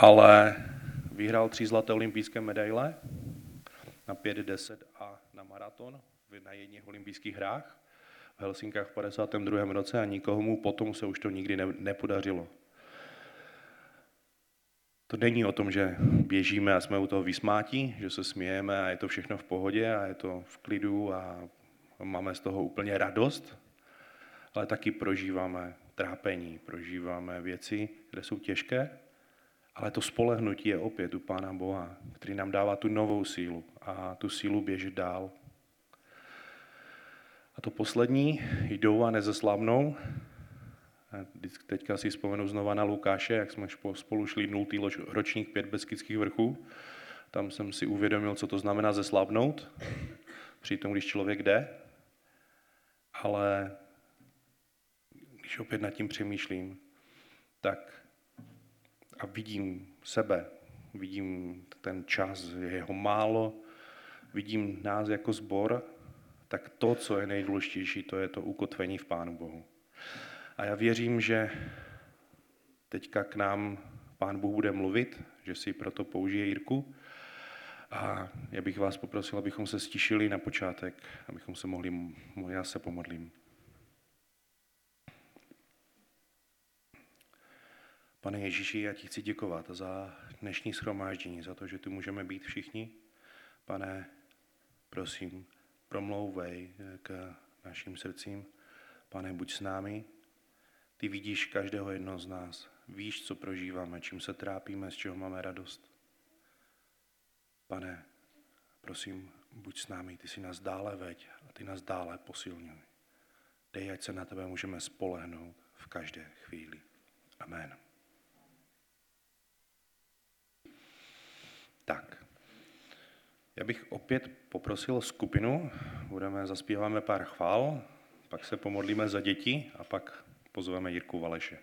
ale vyhrál tři zlaté olympijské medaile na 5, 10 a na maraton na jedných olympijských hrách v Helsinkách v 52. roce a nikomu mu potom se už to nikdy ne, nepodařilo. To není o tom, že běžíme a jsme u toho vysmátí, že se smějeme a je to všechno v pohodě a je to v klidu a máme z toho úplně radost, ale taky prožíváme trápení, prožíváme věci, které jsou těžké, ale to spolehnutí je opět u Pána Boha, který nám dává tu novou sílu a tu sílu běžet dál. A to poslední, jdou a nezeslavnou. Teďka si vzpomenu znova na Lukáše, jak jsme spolu šli nultý ročník pět beskických vrchů. Tam jsem si uvědomil, co to znamená zeslavnout, při tom, když člověk jde. Ale když opět nad tím přemýšlím, tak a vidím sebe, vidím ten čas, je jeho málo, vidím nás jako zbor, tak to, co je nejdůležitější, to je to ukotvení v Pánu Bohu. A já věřím, že teďka k nám Pán Bůh bude mluvit, že si proto použije Jirku. A já bych vás poprosil, abychom se stišili na počátek, abychom se mohli, já se pomodlím. Pane Ježíši, já ti chci děkovat za dnešní schromáždění, za to, že tu můžeme být všichni. Pane, prosím, promlouvej k našim srdcím. Pane, buď s námi. Ty vidíš každého jednoho z nás. Víš, co prožíváme, čím se trápíme, z čeho máme radost. Pane, prosím, buď s námi, ty si nás dále veď a ty nás dále posilňuj. Dej, ať se na tebe můžeme spolehnout v každé chvíli. Amen. Tak, já bych opět poprosil skupinu, budeme, zaspíváme pár chvál, pak se pomodlíme za děti a pak pozveme Jirku Valeše.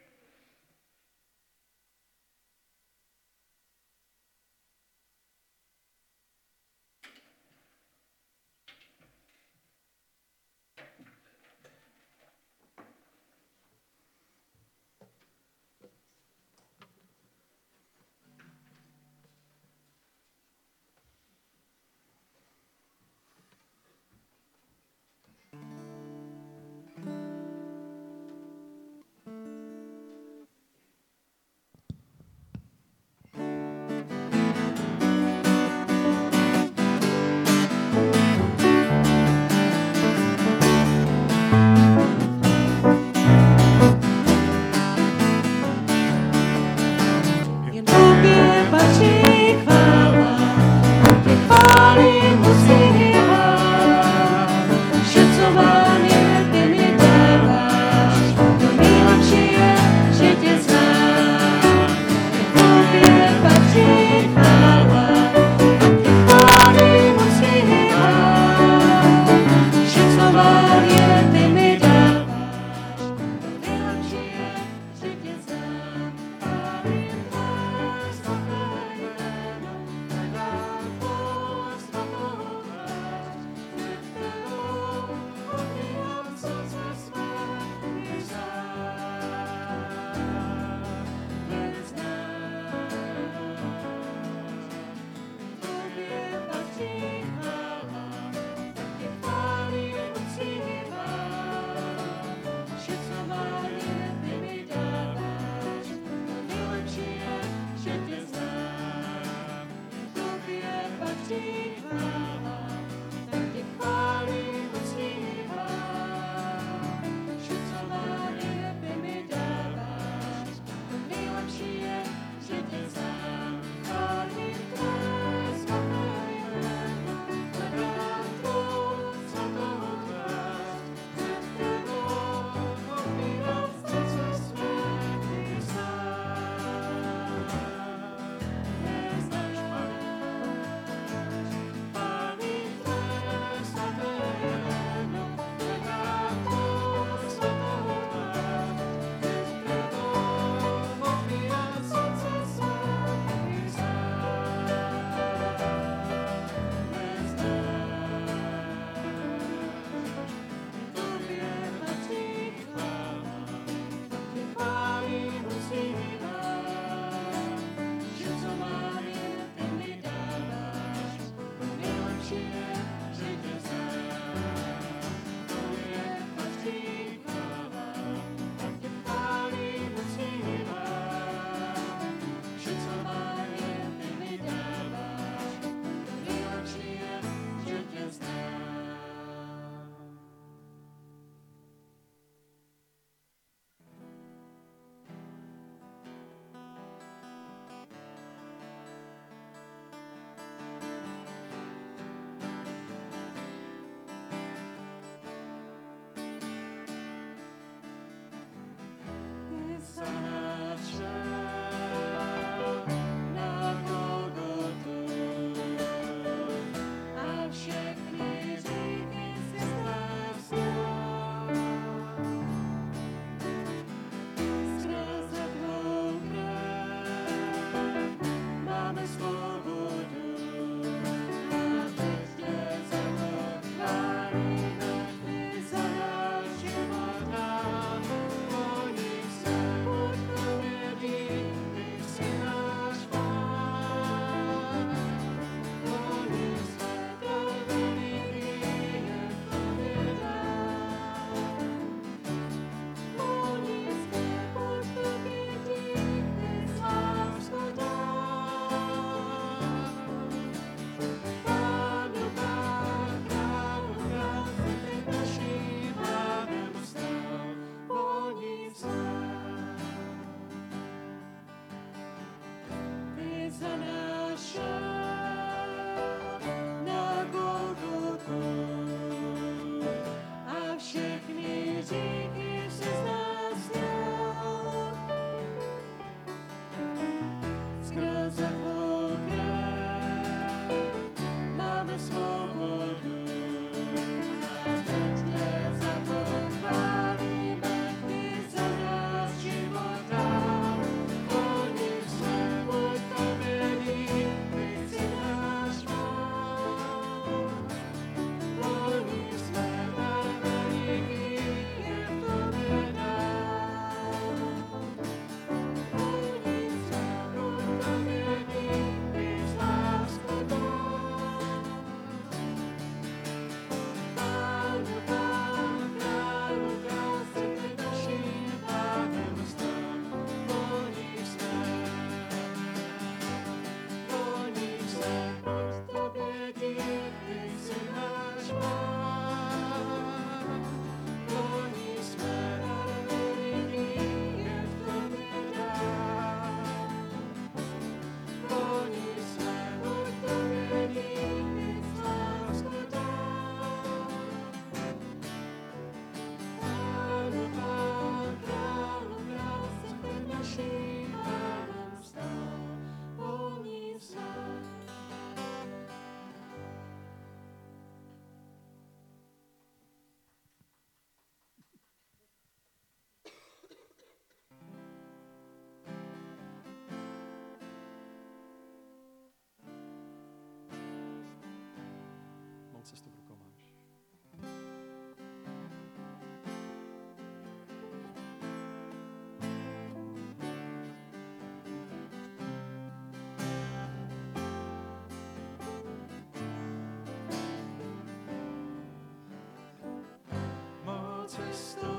taste of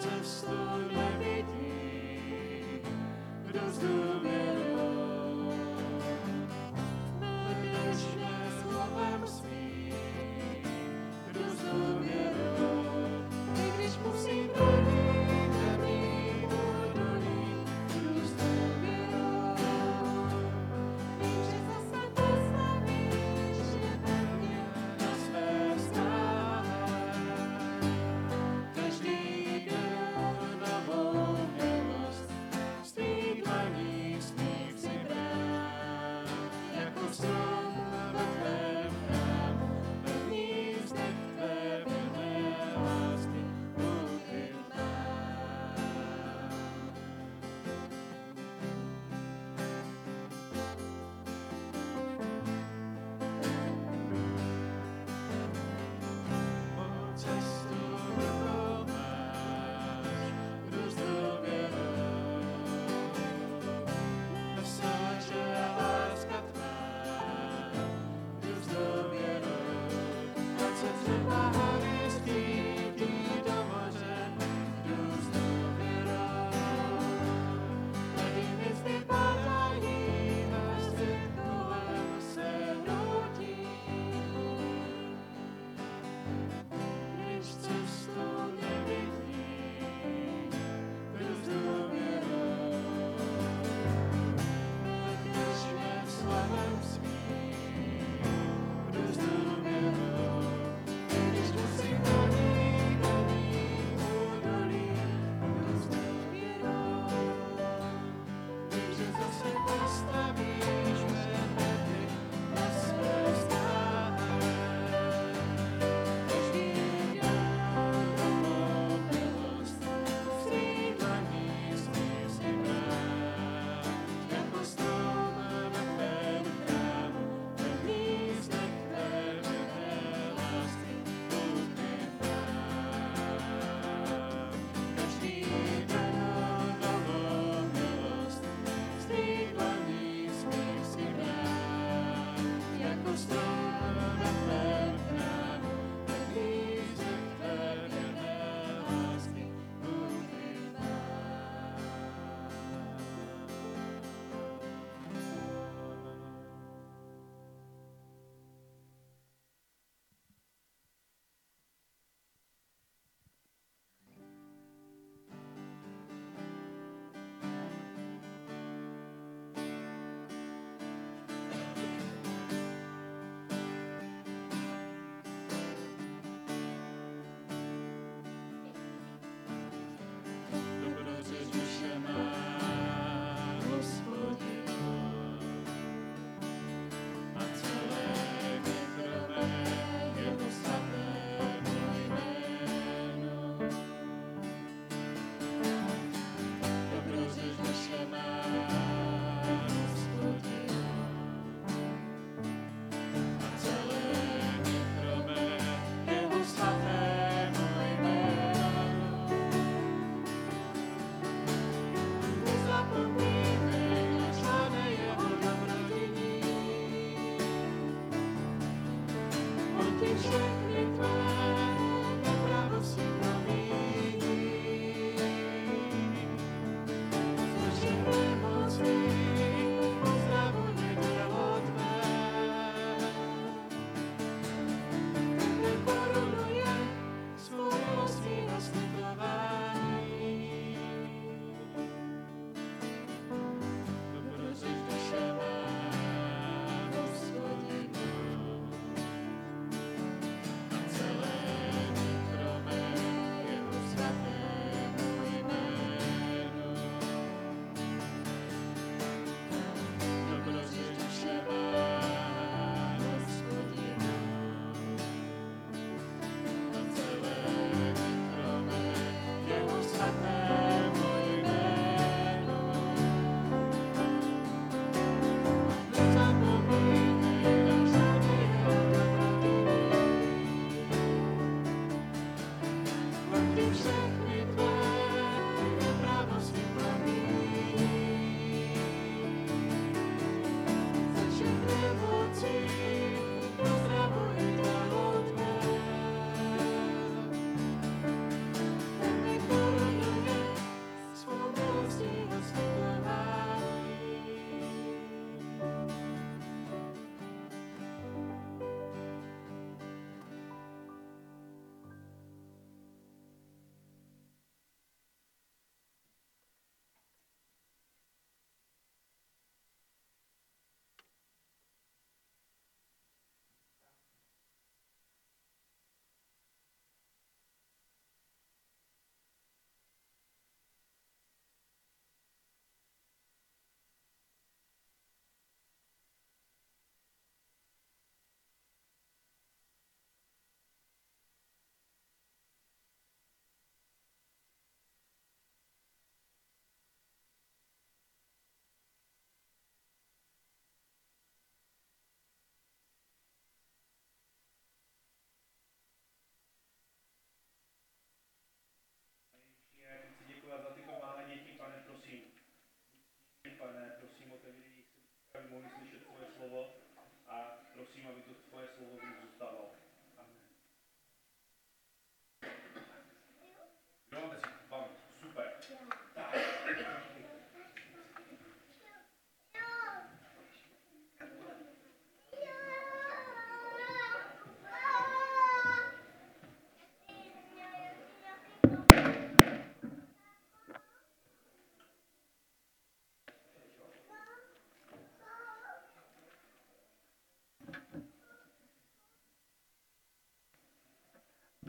Když cestu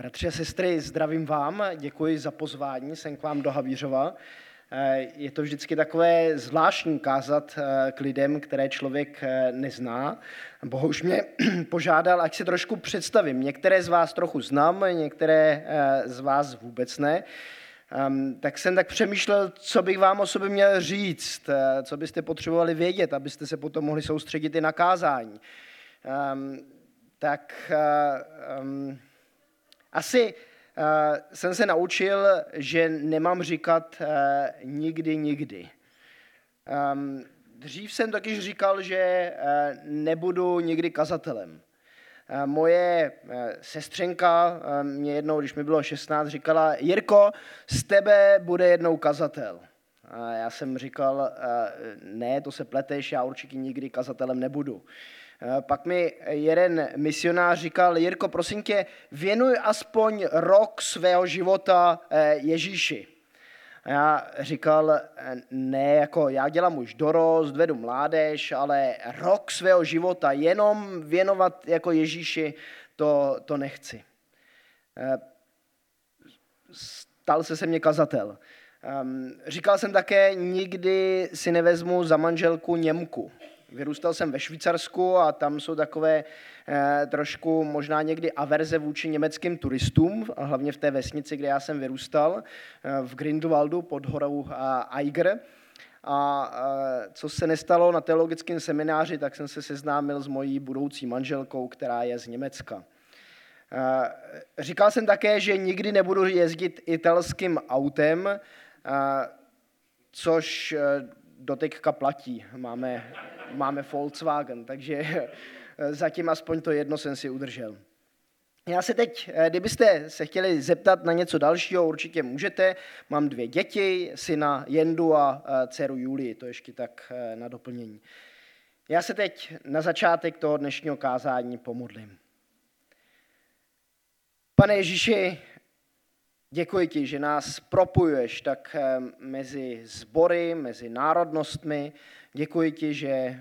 Bratři a sestry, zdravím vám, děkuji za pozvání sem k vám do Havířova. Eh, Je to vždycky takové zvláštní kázat eh, k lidem, které člověk eh, nezná. Bohu už mě požádal, ať se trošku představím. Některé z vás trochu znám, některé z vás vůbec ne. Um, tak jsem tak přemýšlel, co bych vám o sobě měl říct, co byste potřebovali vědět, abyste se potom mohli soustředit i na kázání. Um, tak um, asi uh, jsem se naučil, že nemám říkat uh, nikdy, nikdy. Um, dřív jsem taky říkal, že uh, nebudu nikdy kazatelem. Moje sestřenka mě jednou, když mi bylo 16, říkala, Jirko, z tebe bude jednou kazatel. A já jsem říkal, ne, to se pleteš, já určitě nikdy kazatelem nebudu. Eh, Pak mi jeden misionář říkal, Jirko, prosím tě, věnuj aspoň rok svého života eh, Ježíši. A já říkal, eh, ne, jako já dělám už dorost, vedu mládež, ale rok svého života jenom věnovat jako Ježíši, to, to nechci. Stal se se mě kazatel. Ehm, Říkal jsem také, nikdy si nevezmu za manželku Němku. Vyrůstal jsem ve Švýcarsku a tam jsou takové eh, trošku možná někdy averze vůči německým turistům, hlavně v té vesnici, kde já jsem vyrůstal, eh, v Grindelwaldu pod horou eh, Eiger. A co se nestalo na teologickém semináři, tak jsem se seznámil s mojí budoucí manželkou, která je z Německa. Říkal jsem také, že nikdy nebudu jezdit italským autem, což doteďka platí. Máme, máme Volkswagen, takže zatím aspoň to jedno jsem si udržel. Já se teď, eh, kdybyste se chtěli zeptat na něco dalšího, určitě můžete. Mám dvě děti, syna Jendu a eh, dceru Julii, to ještě tak eh, na doplnění. Já se teď na začátek toho dnešního kázání pomodlím. Pane Ježíši, děkuji ti, že nás propojuješ tak eh, mezi sbory, mezi národnostmi. Děkuji ti, že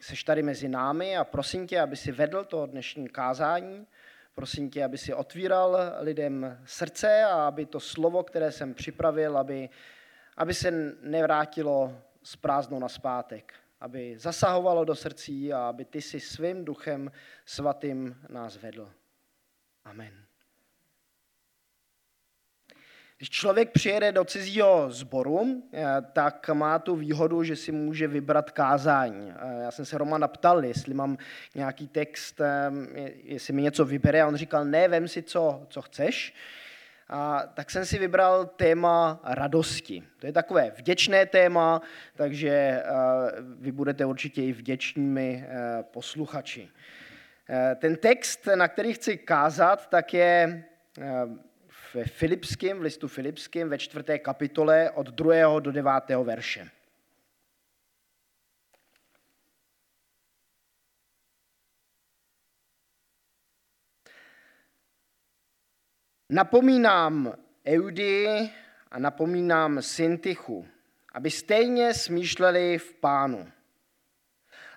jsi tady mezi námi a prosím tě, aby si vedl to dnešní kázání. Prosím tě, aby si otvíral lidem srdce a aby to slovo, které jsem připravil, aby, aby se nevrátilo z prázdnou na zpátek, aby zasahovalo do srdcí a aby ty si svým duchem svatým nás vedl. Amen. Když člověk přijede do cizího sboru, eh, tak má tu výhodu, že si může vybrat kázání. Eh, Já jsem se Romana ptal, jestli mám nějaký text, eh, jestli mi něco vybere, a on říkal, ne, vem si, co, co chceš. A tak jsem si vybral téma radosti. To je takové vděčné téma, takže vy budete určitě i vděčnými posluchači. Ten text, na který chci kázat, tak je v Filipském, v listu Filipském ve čtvrté kapitole od 2. do 9. verše. Napomínám Eudy a napomínám Syntychu, aby stejně smýšleli v pánu.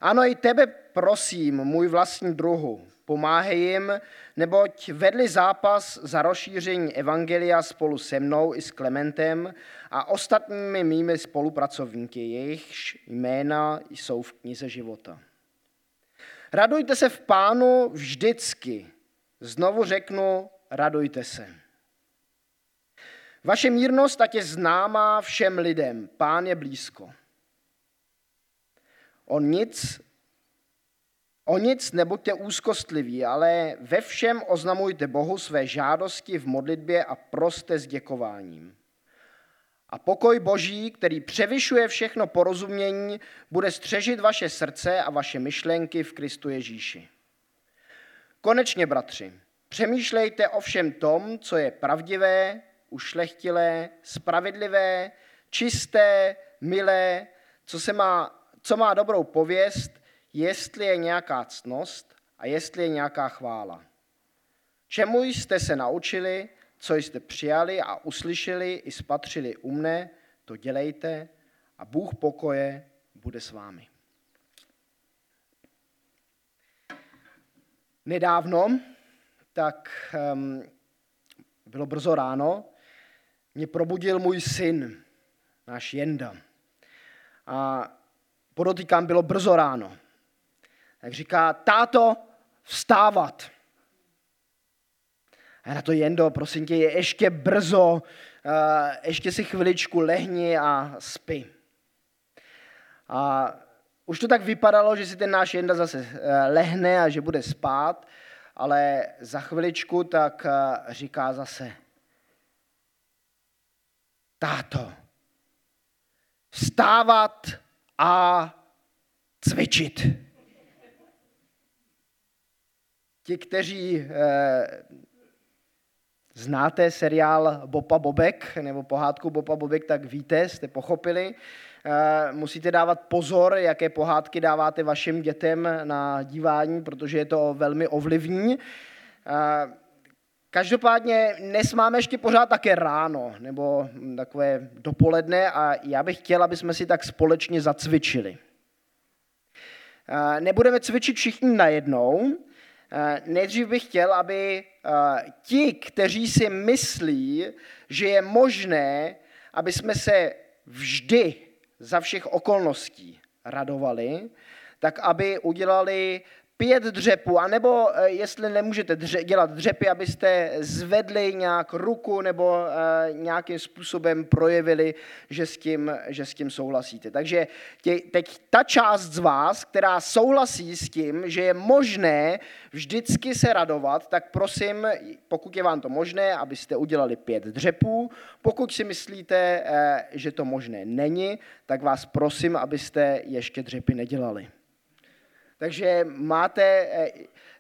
Ano, i tebe prosím, můj vlastní druhu, pomáhej jim, neboť vedli zápas za rozšíření evangelia spolu se mnou i s Klementem a ostatními mými spolupracovníky, jejichž jména jsou v knize života. Radujte se v pánu vždycky. Znovu řeknu, radujte se. Vaše mírnost ať je známá všem lidem. Pán je blízko. On nic O nic nebuďte úzkostliví, ale ve všem oznamujte Bohu své žádosti v modlitbě a proste s děkováním. A pokoj Boží, který převyšuje všechno porozumění, bude střežit vaše srdce a vaše myšlenky v Kristu Ježíši. Konečně, bratři, přemýšlejte o všem tom, co je pravdivé, ušlechtilé, spravedlivé, čisté, milé, co, se má, co má dobrou pověst, jestli je nějaká ctnost a jestli je nějaká chvála. Čemu jste se naučili, co jste přijali a uslyšeli i spatřili u mne, to dělejte a Bůh pokoje bude s vámi. Nedávno, tak um, bylo brzo ráno, mě probudil můj syn, náš Jenda. A podotýkám, bylo brzo ráno. Tak říká, táto, vstávat. A na to Jendo, prosím tě, je ještě brzo, eh, ještě si chviličku lehni a spí. A už to tak vypadalo, že si ten náš Jenda zase eh, lehne a že bude spát, ale za chviličku tak eh, říká zase, táto, vstávat a cvičit. Ti, kteří eh, znáte seriál Bopa Bobek nebo pohádku Bopa Bobek, tak víte, jste pochopili. Eh, musíte dávat pozor, jaké pohádky dáváte vašim dětem na dívání, protože je to velmi ovlivní. Eh, Každopádně dnes máme ještě pořád také ráno, nebo takové dopoledne a já bych chtěl, aby jsme si tak společně zacvičili. Eh, Nebudeme cvičit všichni najednou. Eh, Nejdřív bych chtěl, aby eh, ti, kteří si myslí, že je možné, aby jsme se vždy za všech okolností radovali, tak aby udělali pět dřepů, anebo eh, jestli nemůžete dře- dělat dřepy, abyste zvedli nějak ruku nebo eh, nějakým způsobem projevili, že s tím, že s tím souhlasíte. Takže tě, teď ta část z vás, která souhlasí s tím, že je možné vždycky se radovat, tak prosím, pokud je vám to možné, abyste udělali pět dřepů. Pokud si myslíte, eh, že to možné není, tak vás prosím, abyste ještě dřepy nedělali. Takže máte, eh,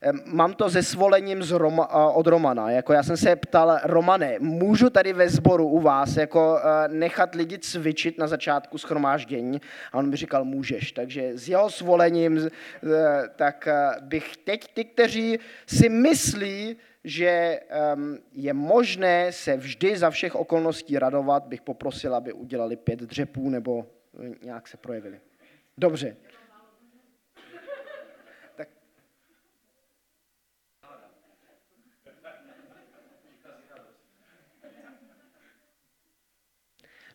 eh, mám to se svolením z Roma, eh, od Romana. Jako já jsem se ptal, Romane, můžu tady ve sboru u vás jako nechat lidi cvičit na začátku schromáždění? A on mi říkal, můžeš. Takže s jeho svolením, tak bych teď ty, kteří si myslí, že ehm, je možné se vždy za všech okolností radovat, bych poprosil, aby udělali pět dřepů nebo nějak se projevili. Dobře.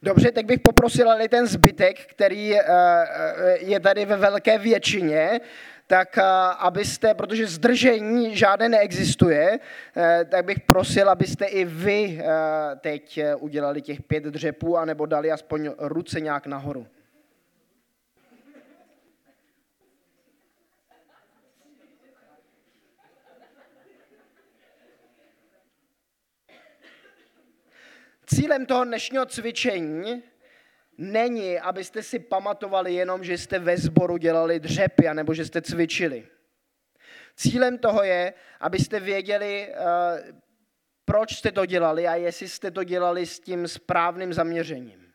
Dobře, tak bych poprosil ale ten zbytek, který eh, eh, je tady ve velké většině, tak eh, abyste, protože zdržení žádné neexistuje, tak bych prosil, abyste i vy teď udělali těch pět dřepů, anebo dali aspoň ruce nějak nahoru. Cílem toho dnešního cvičení není, abyste si pamatovali jenom, že jste ve sboru dělali dřepy, anebo že jste cvičili. Cílem toho je, abyste věděli, eh, proč jste to dělali a jestli jste to dělali s tím správným zaměřením.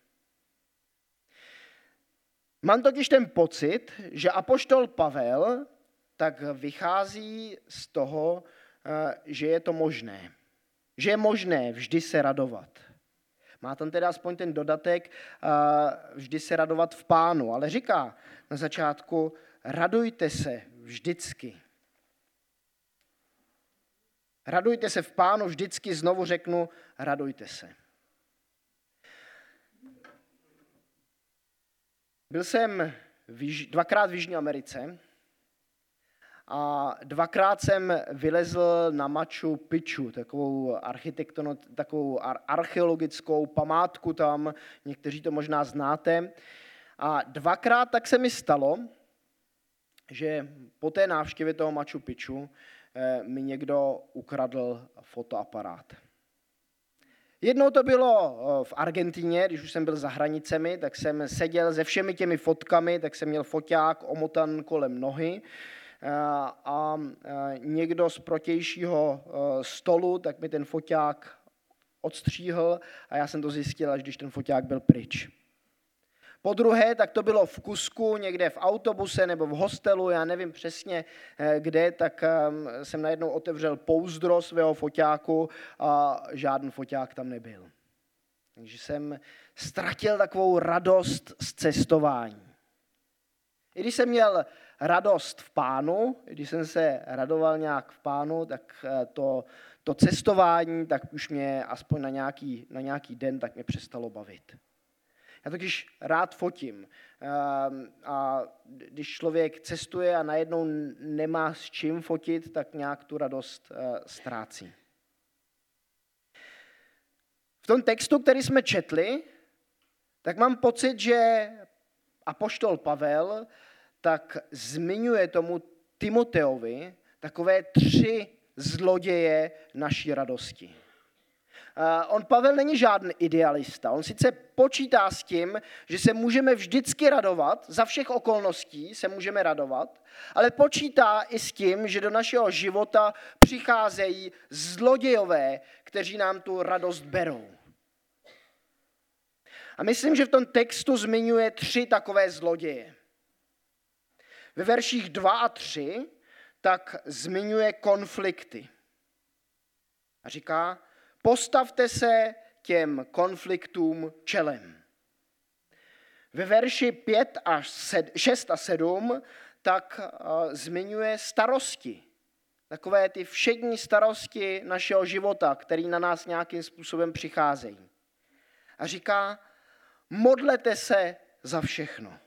Mám totiž ten pocit, že apoštol Pavel tak vychází z toho, eh, že je to možné. Že je možné vždy se radovat. Má tam teda aspoň ten dodatek vždy se radovat v pánu, ale říká na začátku, radujte se vždycky. Radujte se v pánu vždycky, znovu řeknu, radujte se. Byl jsem dvakrát v Jižní Americe a dvakrát jsem vylezl na Machu Picchu, takovou, takovou archeologickou památku tam, někteří to možná znáte. A dvakrát tak se mi stalo, že po té návštěvě toho Machu Picchu eh, mi někdo ukradl fotoaparát. Jednou to bylo eh, v Argentině, když už jsem byl za hranicemi, tak jsem seděl se všemi těmi fotkami, tak jsem měl foťák omotan kolem nohy a eh, někdo z protějšího eh, stolu, tak mi ten foťák odstříhl a já jsem to zjistil, až když ten foťák byl pryč. Po druhé, tak to bylo v kusku, někde v autobuse nebo v hostelu, já nevím přesně eh, kde, tak ehm, jsem najednou otevřel pouzdro svého foťáku a žádný foťák tam nebyl. Takže jsem ztratil takovou radost z cestování. I když jsem měl radost v pánu, když jsem se radoval nějak v pánu, tak eh, to, to cestování, tak už mě aspoň na nějaký, na nějaký den, tak mě přestalo bavit. Já totiž rád fotím. Ehm, A když člověk cestuje a najednou nemá s čím fotit, tak nějak tu radost eh, ztrácí. V tom textu, který jsme četli, tak mám pocit, že apoštol Pavel tak zmiňuje tomu Timoteovi takové tři zloděje naší radosti. On Pavel není žádný idealista. On sice počítá s tím, že se můžeme vždycky radovat, za všech okolností se můžeme radovat, ale počítá i s tím, že do našeho života přicházejí zlodějové, kteří nám tu radost berou. A myslím, že v tom textu zmiňuje tři takové zloděje. Ve verších 2 a 3 tak zmiňuje konflikty. A říká, postavte se těm konfliktům čelem. Ve verši 5 a 6 a 7 tak zmiňuje starosti. Takové ty všední starosti našeho života, které na nás nějakým způsobem přicházejí. A říká, modlete se za všechno.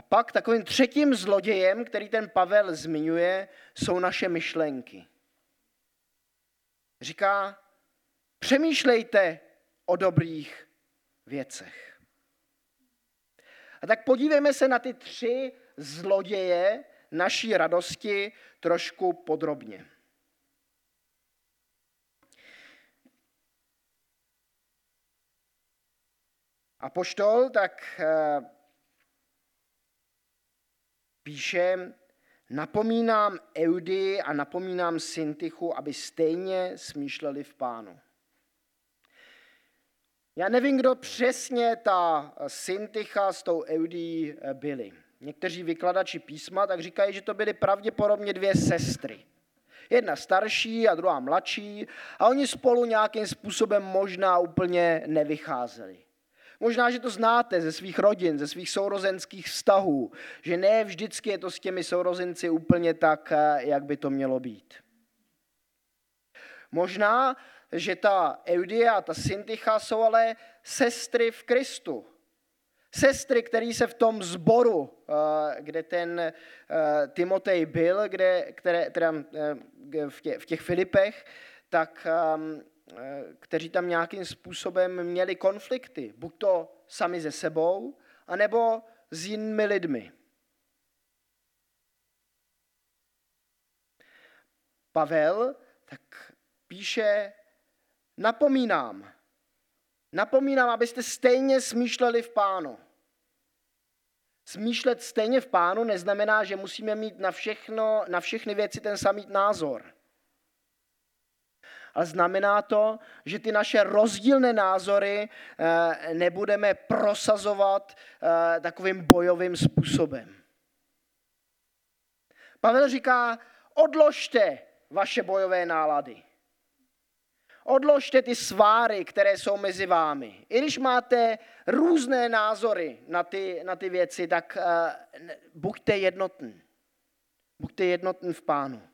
A pak takovým třetím zlodějem, který ten Pavel zmiňuje, jsou naše myšlenky. Říká, přemýšlejte o dobrých věcech. A tak podívejme se na ty tři zloděje naší radosti trošku podrobně. A poštol tak eh, píše, napomínám Eudy a napomínám Syntychu, aby stejně smýšleli v pánu. Já nevím, kdo přesně ta Syntycha s tou Eudí byli. Někteří vykladači písma tak říkají, že to byly pravděpodobně dvě sestry. Jedna starší a druhá mladší a oni spolu nějakým způsobem možná úplně nevycházeli. Možná, že to znáte ze svých rodin, ze svých sourozenských vztahů, že ne vždycky je to s těmi sourozenci úplně tak, eh, jak by to mělo být. Možná, že ta Eudia a ta Syntycha jsou ale sestry v Kristu. Sestry, které se v tom zboru, eh, kde ten eh, Timotej byl, kde, které, teda v těch, Filipech, tak ehm, Eh, kteří tam nějakým způsobem měli konflikty, buď to sami ze sebou, anebo s jinými lidmi. Pavel tak píše, napomínám, napomínám, abyste stejně smýšleli v pánu. Smýšlet stejně v pánu neznamená, že musíme mít na, všechno, na všechny věci ten samý názor ale znamená to, že ty naše rozdílné názory eh, nebudeme prosazovat eh, takovým bojovým způsobem. Pavel říká, odložte vaše bojové nálady. Odložte ty sváry, které jsou mezi vámi. I když máte různé názory na ty, na ty věci, tak uh, buďte jednotní. Buďte jednotní v pánu.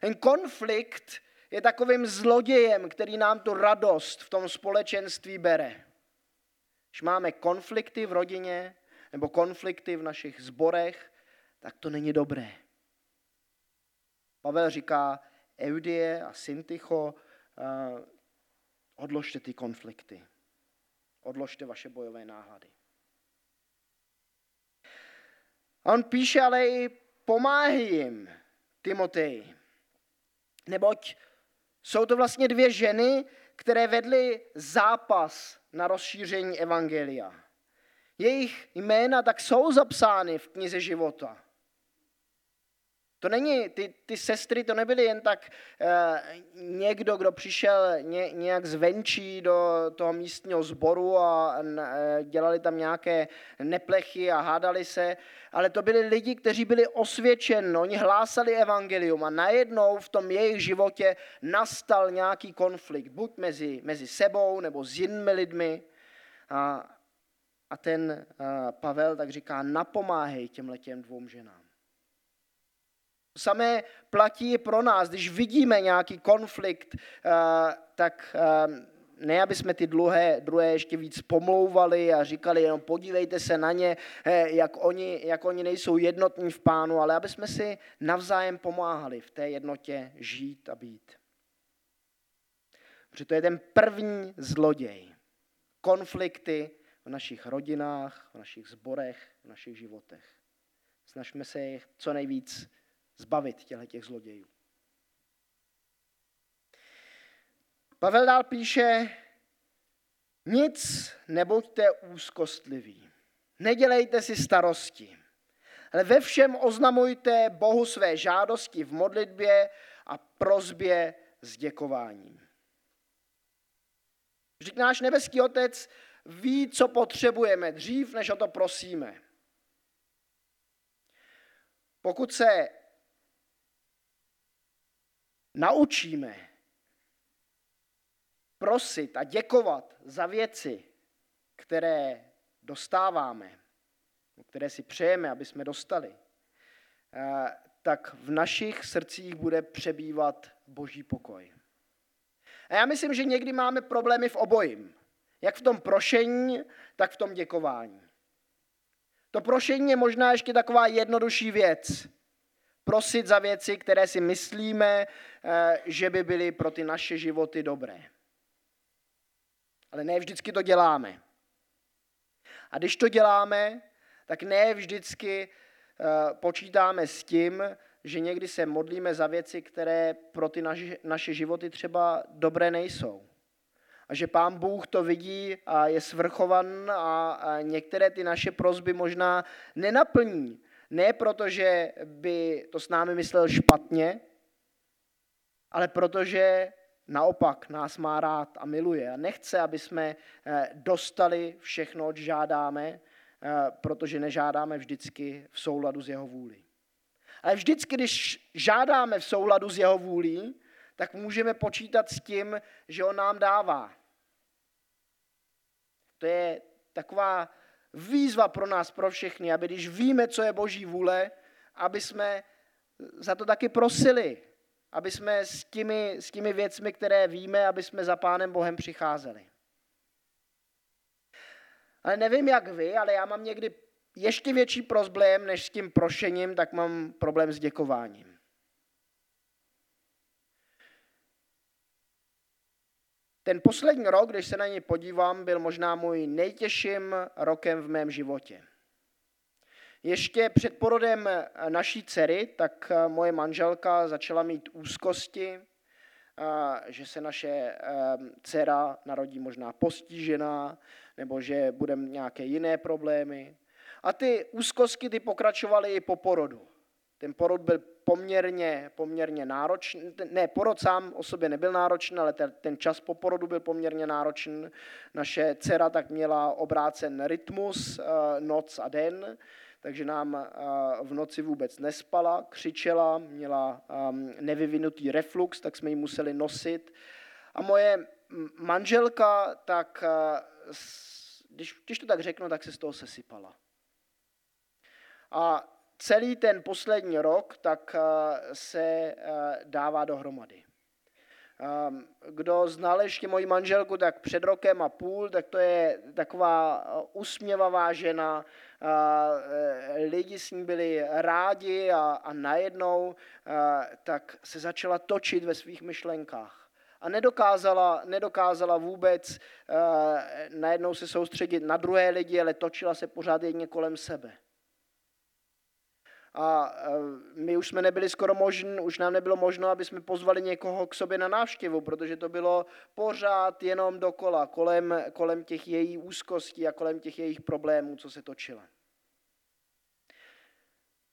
Ten konflikt je takovým zlodějem, který nám tu radost v tom společenství bere. Když máme konflikty v rodině nebo konflikty v našich zborech, tak to není dobré. Pavel říká, Eudie a Syntycho, uh, odložte ty konflikty. Odložte vaše bojové náhlady. A on píše ale i pomáhí jim, Timotej. Neboť jsou to vlastně dvě ženy, které vedly zápas na rozšíření evangelia. Jejich jména tak jsou zapsány v knize života. To není, ty, ty sestry to nebyly jen tak eh, někdo, kdo přišel ně, nějak zvenčí do toho místního sboru a eh, dělali tam nějaké neplechy a hádali se, ale to byli lidi, kteří byli osvědčeni, oni hlásali evangelium a najednou v tom jejich životě nastal nějaký konflikt, buď mezi, mezi sebou nebo s jinými lidmi. A, a ten eh, Pavel tak říká, napomáhej těmhle těm dvou ženám. Samé platí pro nás, když vidíme nějaký konflikt, eh, tak eh, ne, aby jsme ty druhé, druhé ještě víc pomlouvali a říkali jenom podívejte se na ně, jak oni, jak oni nejsou jednotní v pánu, ale aby jsme si navzájem pomáhali v té jednotě žít a být. Protože to je ten první zloděj. Konflikty v našich rodinách, v našich zborech, v našich životech. Snažme se jich co nejvíc zbavit těchto těch zlodějů. Pavel dál píše, nic nebuďte úzkostliví, nedělejte si starosti, ale ve všem oznamujte Bohu své žádosti v modlitbě a prozbě s děkováním. Vždyť náš nebeský otec ví, co potřebujeme dřív, než o to prosíme. Pokud se naučíme prosit a děkovat za věci, které dostáváme, které si přejeme, aby jsme dostali, eh, tak v našich srdcích bude přebývat boží pokoj. A já myslím, že někdy máme problémy v obojím. Jak v tom prošení, tak v tom děkování. To prošení je možná ještě taková jednodušší věc. Prosit za věci, které si myslíme, eh, že by byly pro ty naše životy dobré. Ale ne vždycky to děláme. A když to děláme, tak ne vždycky eh, počítáme s tím, že někdy se modlíme za věci, které pro ty naše, životy třeba dobré nejsou. A že pán Bůh to vidí a je svrchovan a, a některé ty naše prozby možná nenaplní. Ne proto, že by to s námi myslel špatně, ale protože naopak nás má rád a miluje a nechce, aby jsme eh, dostali všechno, co žádáme, eh, protože nežádáme vždycky v souladu s jeho vůli. Ale vždycky, když žádáme v souladu s jeho vůlí, tak můžeme počítat s tím, že on nám dává. To je taková výzva pro nás, pro všechny, aby když víme, co je boží vůle, aby jsme za to taky prosili. Aby jsme s těmi, s těmi věcmi, které víme, aby jsme za Pánem Bohem přicházeli. Ale nevím, jak vy, ale já mám někdy ještě větší problém než s tím prošením, tak mám problém s děkováním. Ten poslední rok, když se na něj podívám, byl možná můj nejtěžším rokem v mém životě. Ještě před porodem naší dcery, tak moje manželka začala mít úzkosti, že se naše dcera narodí možná postižená, nebo že budeme nějaké jiné problémy. A ty úzkosti ty pokračovaly i po porodu. Ten porod byl poměrně, poměrně náročný, ne, porod sám o sobě nebyl náročný, ale ten, ten čas po porodu byl poměrně náročný. Naše dcera tak měla obrácen rytmus uh, noc a den, takže nám uh, v noci vůbec nespala, křičela, měla um, nevyvinutý reflux, tak jsme ji museli nosit. A moje manželka, tak uh, když, když to tak řeknu, tak se z toho sesypala. A celý ten poslední rok tak eh, se eh, dává dohromady. Ehm, kdo znal ještě moji manželku, tak před rokem a půl, tak to je taková eh, usměvavá žena, lidi s ní byli rádi a, a najednou tak se začala točit ve svých myšlenkách. A nedokázala, nedokázala vůbec najednou se soustředit na druhé lidi, ale točila se pořád jedně kolem sebe a e, my už jsme nebyli skoro možný, už nám nebylo možno, aby jsme pozvali někoho k sobě na návštěvu, protože to bylo pořád jenom dokola, kolem, kolem těch její úzkostí a kolem těch jejich problémů, co se točilo.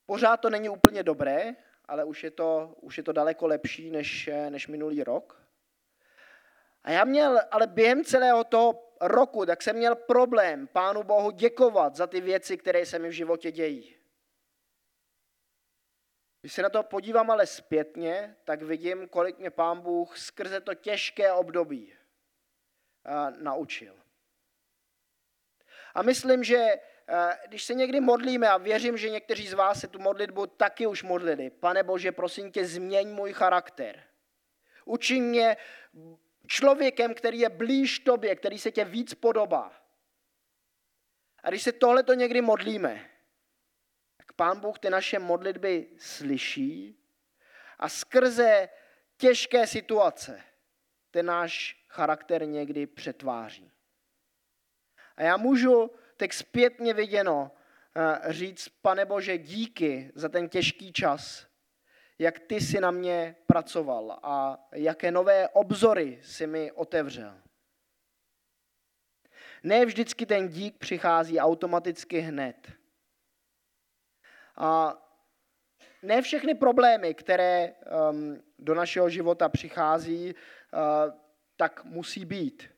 Pořád to není úplně dobré, ale už je to, už je to daleko lepší než, eh, než minulý rok. A já měl, ale během celého toho roku, tak jsem měl problém Pánu Bohu děkovat za ty věci, které se mi v životě dějí. Když se na to podívám ale zpětně, tak vidím, kolik mě Pán Bůh skrze to těžké období a, naučil. A myslím, že eh, když se někdy modlíme, a věřím, že někteří z vás se tu modlitbu taky už modlili, pane Bože, prosím tě, změň můj charakter. Učin mě člověkem, který je blíž tobě, který se tě víc podobá. A když se tohle to někdy modlíme, Pán Bůh ty naše modlitby slyší a skrze těžké situace ten náš charakter někdy přetváří. A já můžu tak zpětně viděno eh, říct, pane Bože, díky za ten těžký čas, jak ty si na mě pracoval a jaké nové obzory si mi otevřel. Ne vždycky ten dík přichází automaticky hned. A ne všechny problémy, které um, do našeho života přichází, uh, tak musí být.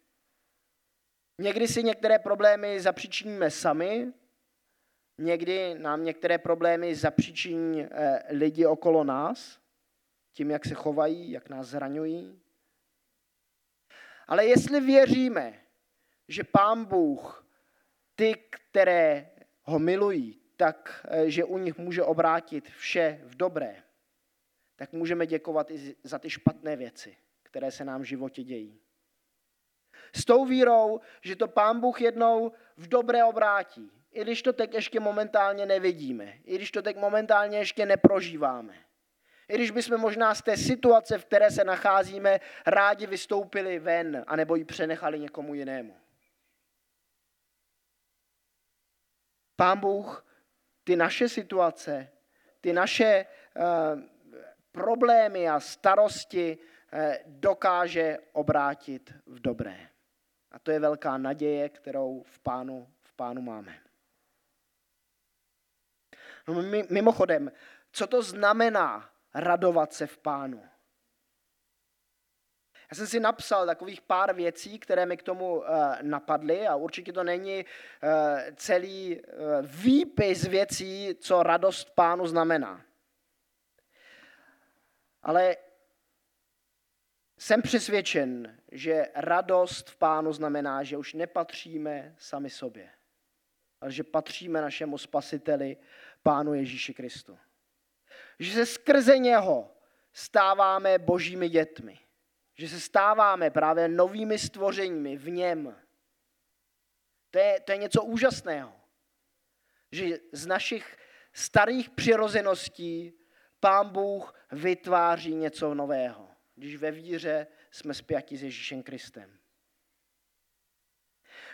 Někdy si některé problémy zapříčiníme sami, někdy nám některé problémy zapříčiní eh, lidi okolo nás, tím, jak se chovají, jak nás zraňují. Ale jestli věříme, že Pán Bůh ty, které ho milují, tak, eh, že u nich může obrátit vše v dobré, tak můžeme děkovat i za ty špatné věci, které se nám v životě dějí. S tou vírou, že to Pán Bůh jednou v dobré obrátí. I když to teď ještě momentálně nevidíme. I když to teď momentálně ještě neprožíváme. I když bychom možná z té situace, v které se nacházíme, rádi vystoupili ven, anebo ji přenechali někomu jinému. Pán Bůh ty naše situace, ty naše uh, problémy a starosti uh, dokáže obrátit v dobré. A to je velká naděje, kterou v pánu, v pánu máme. No, mimochodem, co to znamená radovat se v pánu? Já jsem si napsal takových pár věcí, které mi k tomu uh, napadly a určitě to není uh, celý uh, výpis věcí, co radost pánu znamená. Ale jsem přesvědčen, že radost v pánu znamená, že už nepatříme sami sobě, ale že patříme našemu spasiteli, pánu Ježíši Kristu. Že se skrze něho stáváme božími dětmi. Že se stáváme právě novými stvořeními v něm. To je, to je něco úžasného. Že z našich starých přirozeností pán Bůh vytváří něco nového když ve víře jsme spjati s Ježíšem Kristem.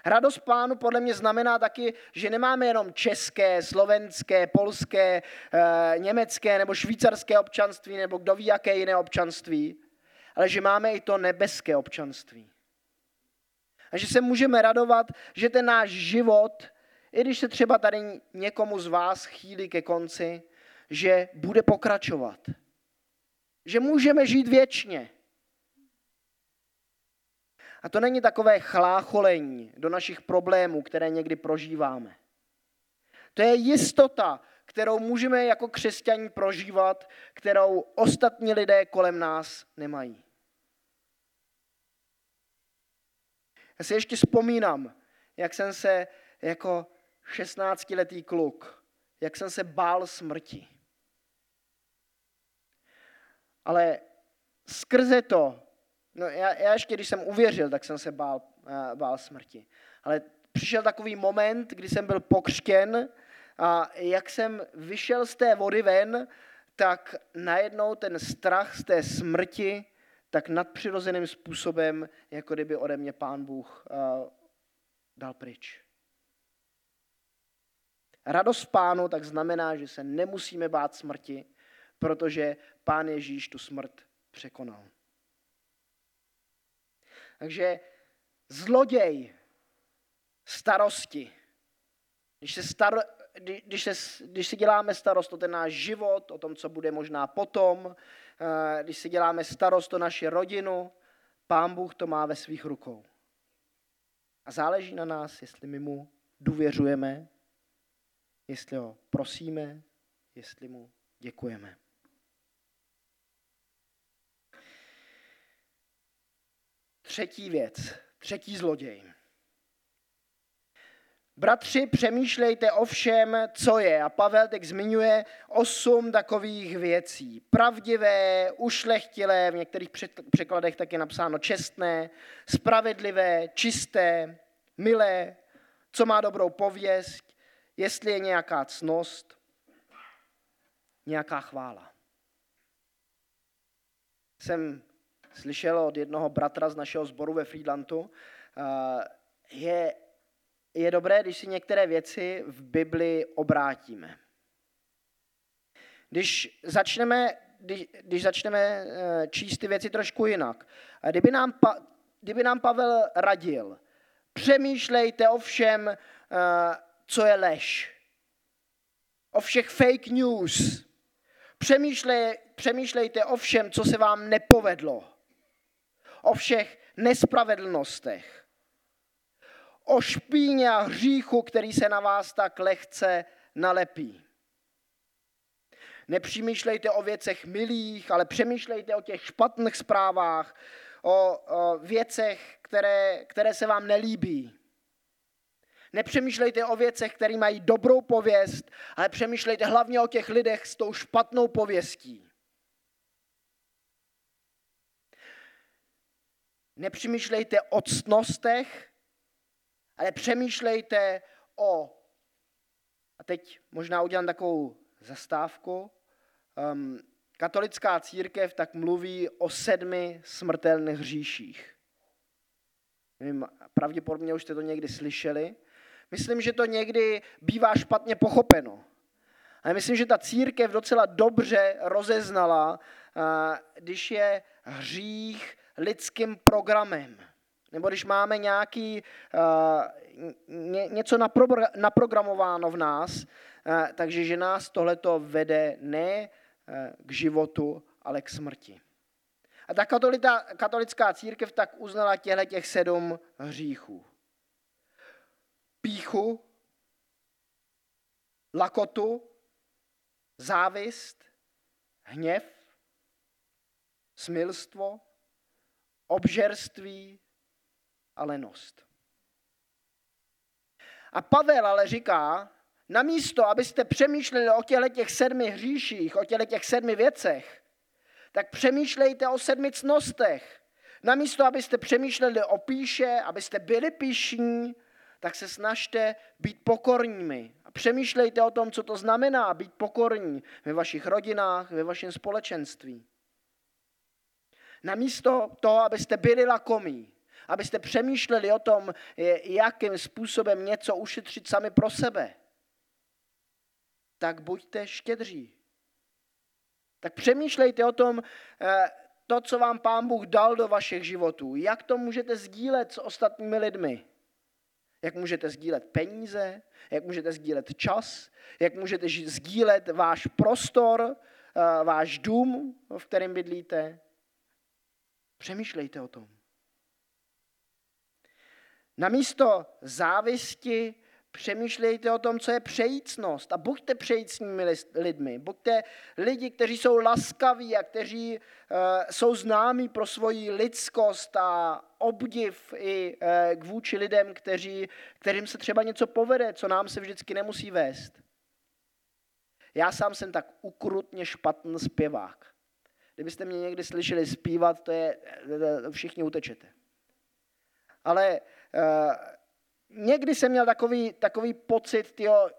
Radost pánu podle mě znamená taky, že nemáme jenom české, slovenské, polské, e, německé nebo švýcarské občanství nebo kdo ví, jaké jiné občanství, ale že máme i to nebeské občanství. A že se můžeme radovat, že ten náš život, i když se třeba tady někomu z vás chýlí ke konci, že bude pokračovat že můžeme žít věčně. A to není takové chlácholení do našich problémů, které někdy prožíváme. To je jistota, kterou můžeme jako křesťaní prožívat, kterou ostatní lidé kolem nás nemají. Já si ještě vzpomínám, jak jsem se jako 16-letý kluk, jak jsem se bál smrti. Ale skrze to, no já, já ještě když jsem uvěřil, tak jsem se bál, uh, bál smrti. Ale přišel takový moment, kdy jsem byl pokřtěn a jak jsem vyšel z té vody ven, tak najednou ten strach z té smrti tak nadpřirozeným způsobem, jako kdyby ode mě pán Bůh uh, dal pryč. Radost pánu tak znamená, že se nemusíme bát smrti, protože pán Ježíš tu smrt překonal. Takže zloděj starosti, když se, star, kdy- když, se, když si děláme starost o ten náš život, o tom, co bude možná potom, když si děláme starost o naši rodinu, Pán Bůh to má ve svých rukou. A záleží na nás, jestli my mu důvěřujeme, jestli ho prosíme, jestli mu děkujeme. Třetí věc, třetí zloděj. Bratři, přemýšlejte o všem, co je. A Pavel teď zmiňuje osm takových věcí. Pravdivé, ušlechtilé, v některých překladech tak je napsáno čestné, spravedlivé, čisté, milé, co má dobrou pověst, jestli je nějaká cnost, nějaká chvála. Jsem slyšel od jednoho bratra z našeho sboru ve Friedlandu, eh, je, je dobré, když si některé věci v Bibli obrátíme. Když začneme, když, když začneme eh, číst ty věci trošku jinak, a kdyby nám, pa, kdyby nám Pavel radil, přemýšlejte o všem, eh, co je lež, o všech fake news, Přemýšlej, přemýšlejte o všem, co se vám nepovedlo. O všech nespravedlnostech. O špíně a hříchu, který se na vás tak lehce nalepí. Nepřemýšlejte o věcech milých, ale přemýšlejte o těch špatných zprávách, o, o věcech, které, které se vám nelíbí. Nepřemýšlejte o věcech, které mají dobrou pověst, ale přemýšlejte hlavně o těch lidech s tou špatnou pověstí. Nepřemýšlejte o ctnostech, ale přemýšlejte o... A teď možná udělám takovou zastávku. Um, katolická církev tak mluví o sedmi smrtelných hříších. Nevím, pravděpodobně už jste to někdy slyšeli. Myslím, že to někdy bývá špatně pochopeno. Ale myslím, že ta církev docela dobře rozeznala, a, když je hřích lidským programem. Nebo když máme nějaký, a, ně, něco napro- naprogramováno v nás, a, takže že nás tohleto vede ne a, k životu, ale k smrti. A ta katolita, katolická církev tak uznala těchto těch sedm hříchů. Píchu, lakotu, závist, hněv, smilstvo, obžerství a lenost. A Pavel ale říká, namísto, abyste přemýšleli o těchto těch sedmi hříších, o těchto těch sedmi věcech, tak přemýšlejte o sedmi cnostech. Namísto, abyste přemýšleli o píše, abyste byli píšní, tak se snažte být pokorními. A přemýšlejte o tom, co to znamená být pokorní ve vašich rodinách, ve vašem společenství. Namísto toho, abyste byli lakomí, abyste přemýšleli o tom, jakým způsobem něco ušetřit sami pro sebe, tak buďte štědří. Tak přemýšlejte o tom, to, co vám Pán Bůh dal do vašich životů. Jak to můžete sdílet s ostatními lidmi? Jak můžete sdílet peníze? Jak můžete sdílet čas? Jak můžete sdílet váš prostor, váš dům, v kterém bydlíte? Přemýšlejte o tom. Namísto závisti přemýšlejte o tom, co je přejícnost a buďte přejícnými lidmi. Buďte lidi, kteří jsou laskaví a kteří uh, jsou známí pro svoji lidskost a obdiv i uh, k vůči lidem, kteří, kterým se třeba něco povede, co nám se vždycky nemusí vést. Já sám jsem tak ukrutně špatný zpěvák. Kdybyste mě někdy slyšeli zpívat, to je, všichni utečete. Ale někdy jsem měl takový, takový pocit, tyjo,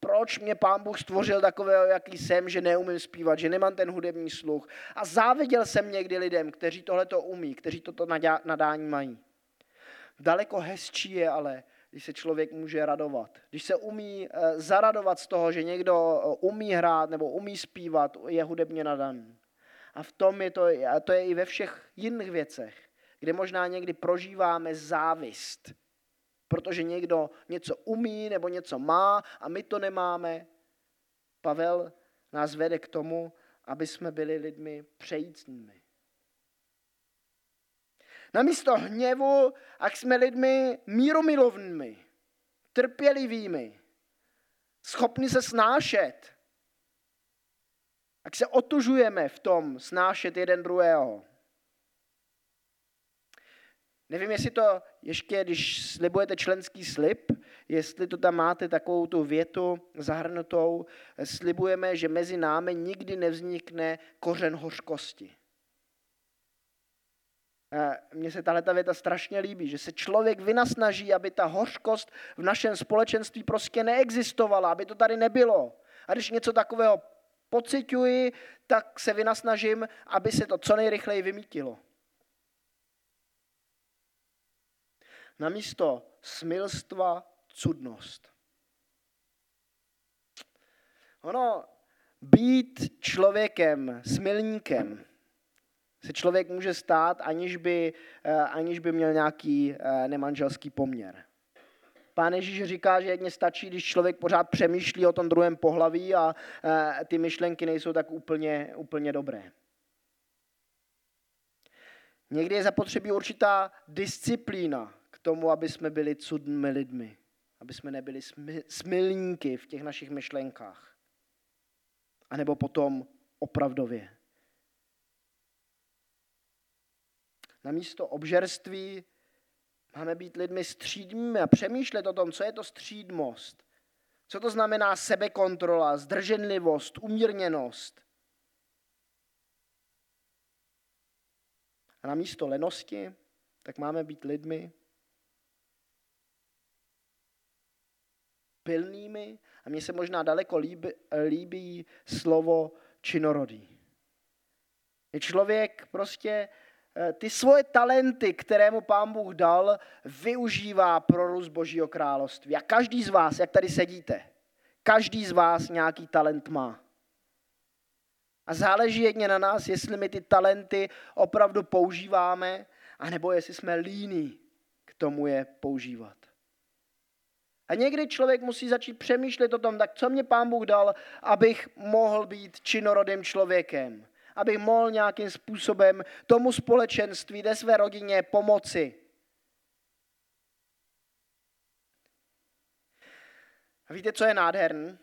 proč mě pán Bůh stvořil takového, jaký jsem, že neumím zpívat, že nemám ten hudební sluch. A záviděl jsem někdy lidem, kteří tohle to umí, kteří toto nadání mají. Daleko hezčí je ale, když se člověk může radovat. Když se umí zaradovat z toho, že někdo umí hrát nebo umí zpívat, je hudebně nadaný. A v tom je to, a to je i ve všech jiných věcech, kde možná někdy prožíváme závist protože někdo něco umí nebo něco má a my to nemáme. Pavel nás vede k tomu, aby jsme byli lidmi přejícnými. Namísto hněvu, ak jsme lidmi míromilovnými, trpělivými, schopni se snášet, jak se otužujeme v tom snášet jeden druhého. Nevím, jestli to ještě, když slibujete členský slib, jestli to tam máte takovou tu větu zahrnutou, slibujeme, že mezi námi nikdy nevznikne kořen hořkosti. Mně se tahle ta věta strašně líbí, že se člověk vynasnaží, aby ta hořkost v našem společenství prostě neexistovala, aby to tady nebylo. A když něco takového pocituji, tak se vynasnažím, aby se to co nejrychleji vymítilo. Namísto smilstva cudnost. Ono, být člověkem, smilníkem, se člověk může stát, aniž by, eh, aniž by měl nějaký eh, nemanželský poměr. Pán Ježíš říká, že jedně stačí, když člověk pořád přemýšlí o tom druhém pohlaví a eh, ty myšlenky nejsou tak úplně, úplně dobré. Někdy je zapotřebí určitá disciplína tomu, aby jsme byli cudnými lidmi. Aby jsme nebyli smilníky v těch našich myšlenkách. A nebo potom opravdově. Na místo obžerství máme být lidmi střídmými a přemýšlet o tom, co je to střídmost. Co to znamená sebekontrola, zdrženlivost, umírněnost. A na místo lenosti, tak máme být lidmi pilnými a mně se možná daleko líbí, líbí slovo činorodý. Je člověk prostě Eh, ty svoje talenty, které mu pán Bůh dal, využívá pro růst Božího království. A každý z vás, jak tady sedíte, každý z vás nějaký talent má. A záleží jedně na nás, jestli my ty talenty opravdu používáme, anebo jestli jsme líní k tomu je používat. A někdy člověk musí začít přemýšlet o tom, tak co mě pán Bůh dal, abych mohl být činorodým člověkem aby mohl nějakým způsobem tomu společenství, té své rodině pomoci. A víte, co je nádherný?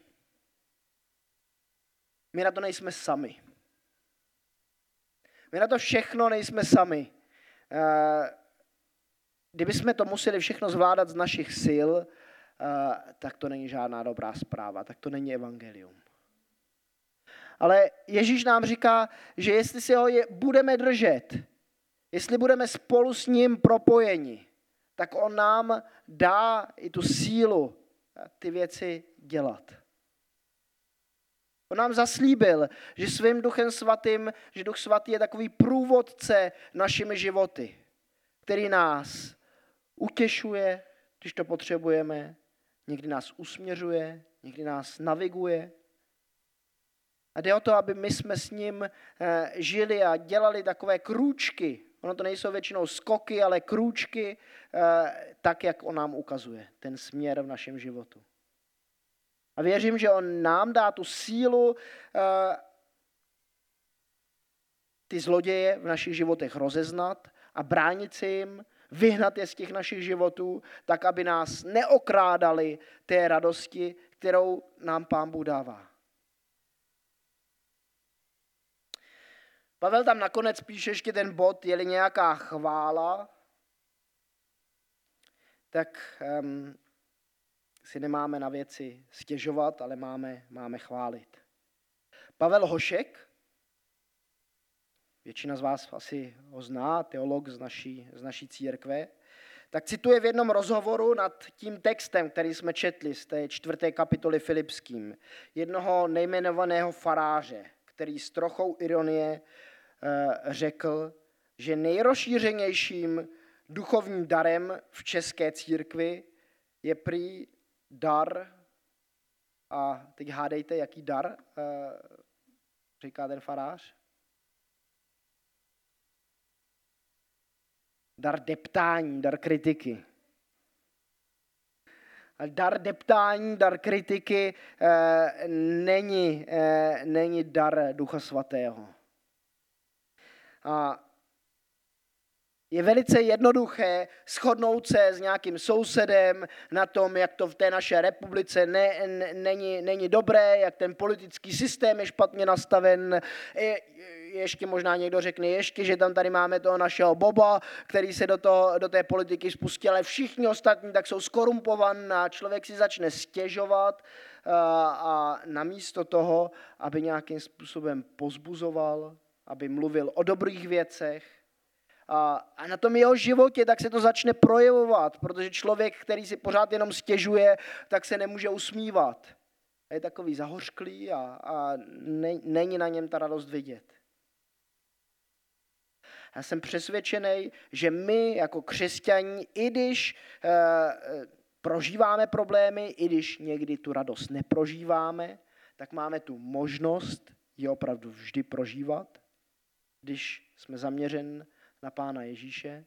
My na to nejsme sami. My na to všechno nejsme sami. Eh, kdybychom to museli všechno zvládat z našich sil, tak to není žádná dobrá zpráva, tak to není evangelium. Ale Ježíš nám říká, že jestli si ho je, budeme držet, jestli budeme spolu s ním propojeni, tak on nám dá i tu sílu ty věci dělat. On nám zaslíbil, že svým duchem svatým, že duch svatý je takový průvodce našimi životy, který nás utěšuje, když to potřebujeme, někdy nás usměřuje, někdy nás naviguje, a jde o to, aby my jsme s ním eh, žili a dělali takové krůčky. Ono to nejsou většinou skoky, ale krůčky, eh, tak, jak on nám ukazuje, ten směr v našem životu. A věřím, že on nám dá tu sílu eh, ty zloděje v našich životech rozeznat a bránit si jim, vyhnat je z těch našich životů, tak, aby nás neokrádali té radosti, kterou nám Pán Bůh dává. Pavel tam nakonec píše ještě ten bod, je-li nějaká chvála, tak um, si nemáme na věci stěžovat, ale máme, máme chválit. Pavel Hošek, většina z vás asi ho zná, teolog z naší, z naší církve, tak cituje v jednom rozhovoru nad tím textem, který jsme četli z té čtvrté kapitoly Filipským, jednoho nejmenovaného faráře, který s trochou ironie Eh, řekl, že nejrozšířenějším duchovním darem v české církvi je prý dar, a teď hádejte, jaký dar, eh, říká ten farář. Dar deptání, dar kritiky. dar deptání, dar kritiky eh, není, eh, není dar Ducha Svatého. A je velice jednoduché shodnout se s nějakým sousedem na tom, jak to v té naší republice ne, ne, není, není dobré, jak ten politický systém je špatně nastaven. Je, ještě možná někdo řekne ještě, že tam tady máme toho našeho Boba, který se do, toho, do té politiky spustil, ale všichni ostatní tak jsou skorumpovaní a člověk si začne stěžovat a, a namísto toho, aby nějakým způsobem pozbuzoval, aby mluvil o dobrých věcech, a, a na tom jeho životě tak se to začne projevovat, protože člověk, který si pořád jenom stěžuje, tak se nemůže usmívat. Je takový zahořklý a, a ne, není na něm ta radost vidět. Já jsem přesvědčený, že my jako křesťaní, i když e, prožíváme problémy, i když někdy tu radost neprožíváme, tak máme tu možnost ji opravdu vždy prožívat, když jsme zaměřeni na Pána Ježíše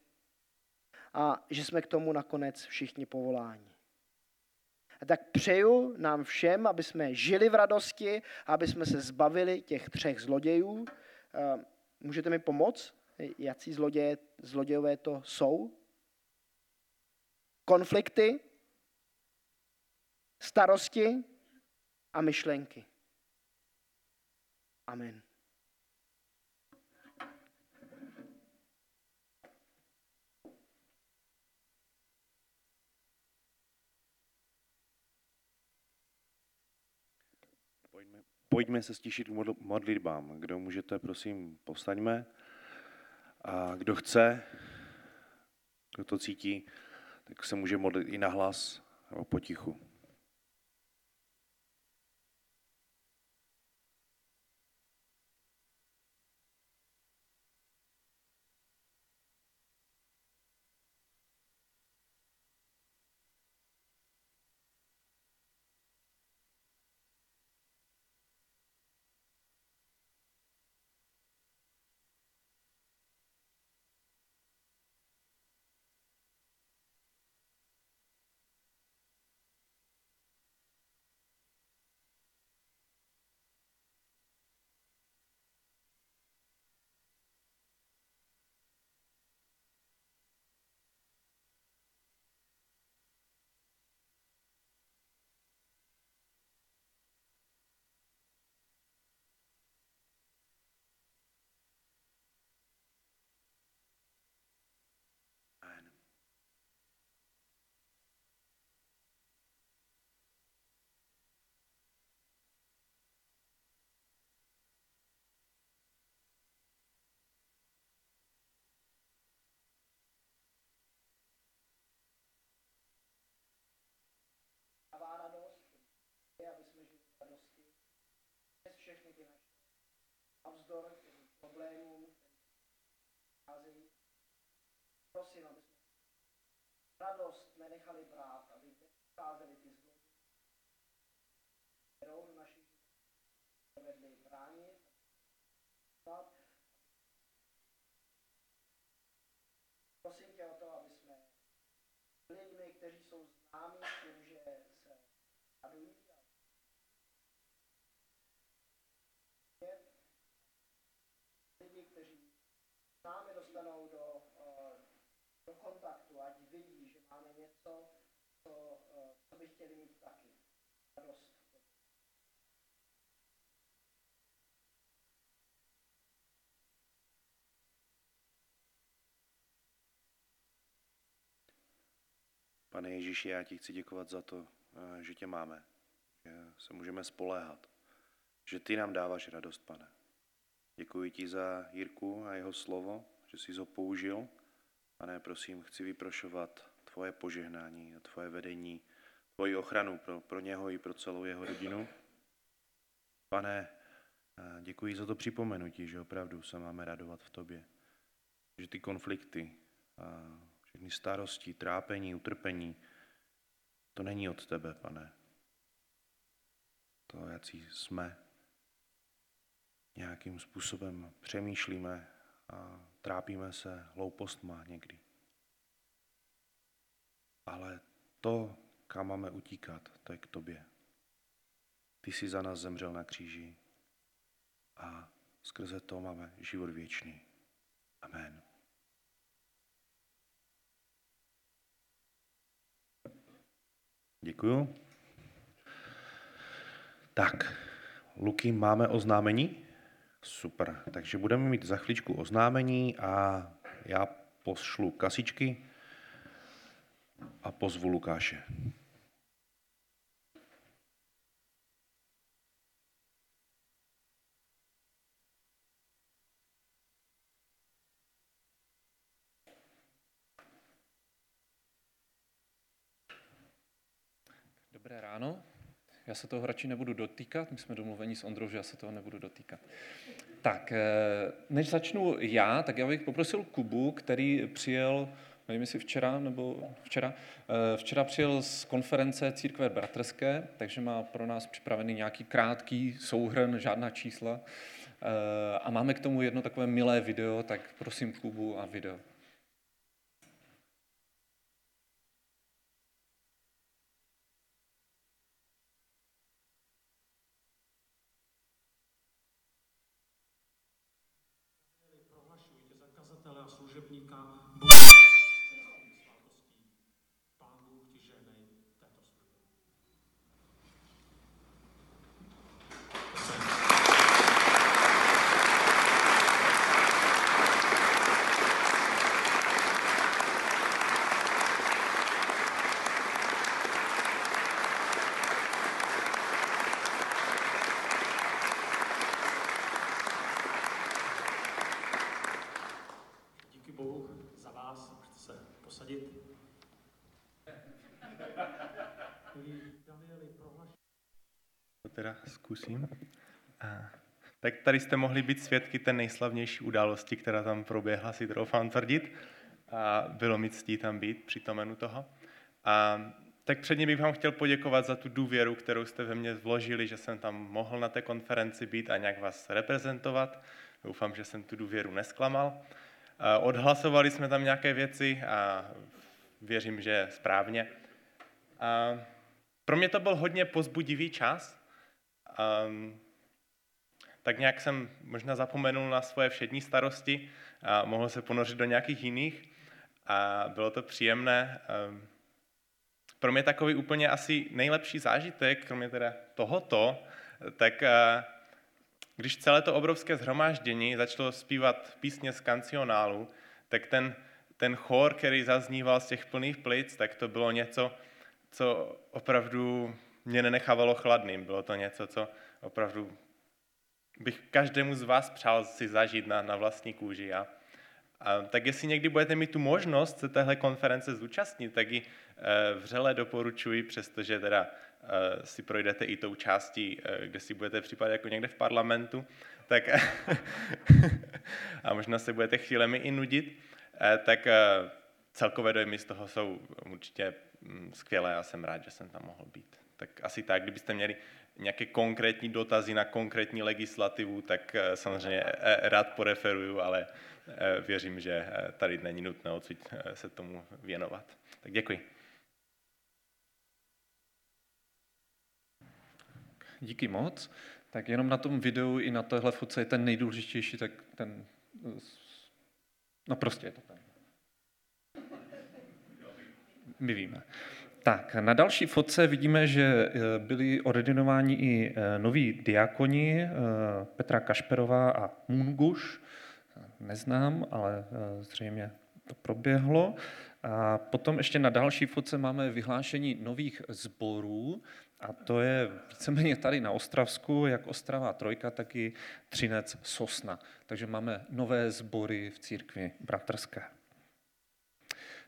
a že jsme k tomu nakonec všichni povoláni. A tak přeju nám všem, aby jsme žili v radosti, aby jsme se zbavili těch třech zlodějů. Můžete mi pomoct? Jací zloděje, zlodějové to jsou? Konflikty, starosti a myšlenky. Amen. Pojďme, se stišit k modl- modlitbám. Kdo můžete, prosím, postaňme. A kdo chce, kdo to cítí, tak se může modlit i na hlas nebo potichu. Navzdor těm problémům, přicházejí. Prosím, aby jsme radost nenechali brát, aby nepřicházely ty zlo, kterou do našich vedli bránit. Prosím tě o to, aby jsme lidmi, kteří jsou známí tím, že se radují a lidi, kteří s námi dostanou do, eh, do kontaktu, ať vidí, že máme něco, co, eh, co by chtěli mít taky. Radost. Pane Ježíši, já ti chci děkovat za to, eh, že tě máme, že se můžeme spoléhat, že ty nám dáváš radost, pane. Děkuji ti za Jirku a jeho slovo, že jsi ho použil. Pane, prosím, chci vyprošovat tvoje požehnání a tvoje vedení, tvoji ochranu pro, pro něho i pro celou jeho rodinu. Pane, děkuji za to připomenutí, že opravdu se máme radovat v tobě. Že ty konflikty, a všechny starosti, trápení, utrpení, to není od tebe, pane. To, jaký jsme, nějakým způsobem přemýšlíme a trápíme se hloupostma někdy. Ale to, kam máme utíkat, to je k tobě. Ty jsi za nás zemřel na kříži a skrze to máme život věčný. Amen. Děkuju. Tak, Luky, máme oznámení? Super, takže budeme mít za chvíličku oznámení a já pošlu kasičky a pozvu Lukáše. Dobré ráno. Já se toho radši nebudu dotýkat, my jsme domluveni s Ondrou, že já se toho nebudu dotýkat. Tak, eh, než začnu já, tak já bych poprosil Kubu, který přijel, nevím jestli včera nebo včera, eh, včera přijel z konference Církve bratrské, takže má pro nás připravený nějaký krátký souhrn, žádná čísla. Eh, A máme k tomu jedno takové milé video, tak prosím Kubu a video. prohlašujte za kazatele a služebníka Boha svátostí. Pán Bůh ti žehnej této službě. Díky Bohu za vás, můžete se posadit. Milí Danieli, prohlašuji. To teda zkusím. A, tak tady jste mohli být svědky té nejslavnější události, která tam proběhla, si troufám tvrdit. A bylo mi ctí tam být, přitomenu toho. A tak předně bych vám chtěl poděkovat za tu důvěru, kterou jste ve mně vložili, že jsem tam mohl na té konferenci být a nějak vás reprezentovat. Doufám, že jsem tu důvěru nesklamal. Odhlasovali jsme tam nějaké věci a věřím, že správně. A pro mě to byl hodně pozbudivý čas. Um, tak nějak jsem možná zapomenul na svoje všední starosti a mohl se ponořit do nějakých jiných a bylo to příjemné. Um, pro mě takový úplně asi nejlepší zážitek, kromě teda tohoto, tak uh, když celé to obrovské zhromáždění začalo zpívat písně z kancionálu, tak ten, ten chor, který zazníval z těch plných plic, tak to bylo něco, co opravdu mě nenechávalo chladným. Bylo to něco, co opravdu bych každému z vás přál si zažít na, na vlastní kůži. A, a, tak jestli někdy budete mít tu možnost se téhle konference zúčastnit, tak ji e, vřele doporučuji, přestože teda e, si projdete i tou částí, e, kde si budete připadat jako někde v parlamentu, tak a možná se budete chvílemi i nudit, e, tak e, celkové dojmy z toho jsou určitě mm, skvělé a jsem rád, že jsem tam mohl být. Tak asi tak, kdybyste měli nějaké konkrétní dotazy na konkrétní legislativu, tak eh, samozřejmě eh, rád poreferuju, ale eh, věřím, že tady není nutné odsud se tomu věnovat. Tak děkuji. Díky moc. Tak jenom na tom videu i na téhle fotce je ten nejdůležitější, tak ten... No prostě je to ten. My víme. Tak, na další fotce vidíme, že eh, byli ordinováni i eh, noví diakoni, eh, Petra Kašperová a Munguš. Neznám, ale zřejmě to proběhlo. A potom ještě na další fotce máme vyhlášení nových sborů, a to je víceméně tady na Ostravsku, jak Ostrava Trojka, tak i Třinec Sosna. Takže máme nové sbory v církvi bratrské.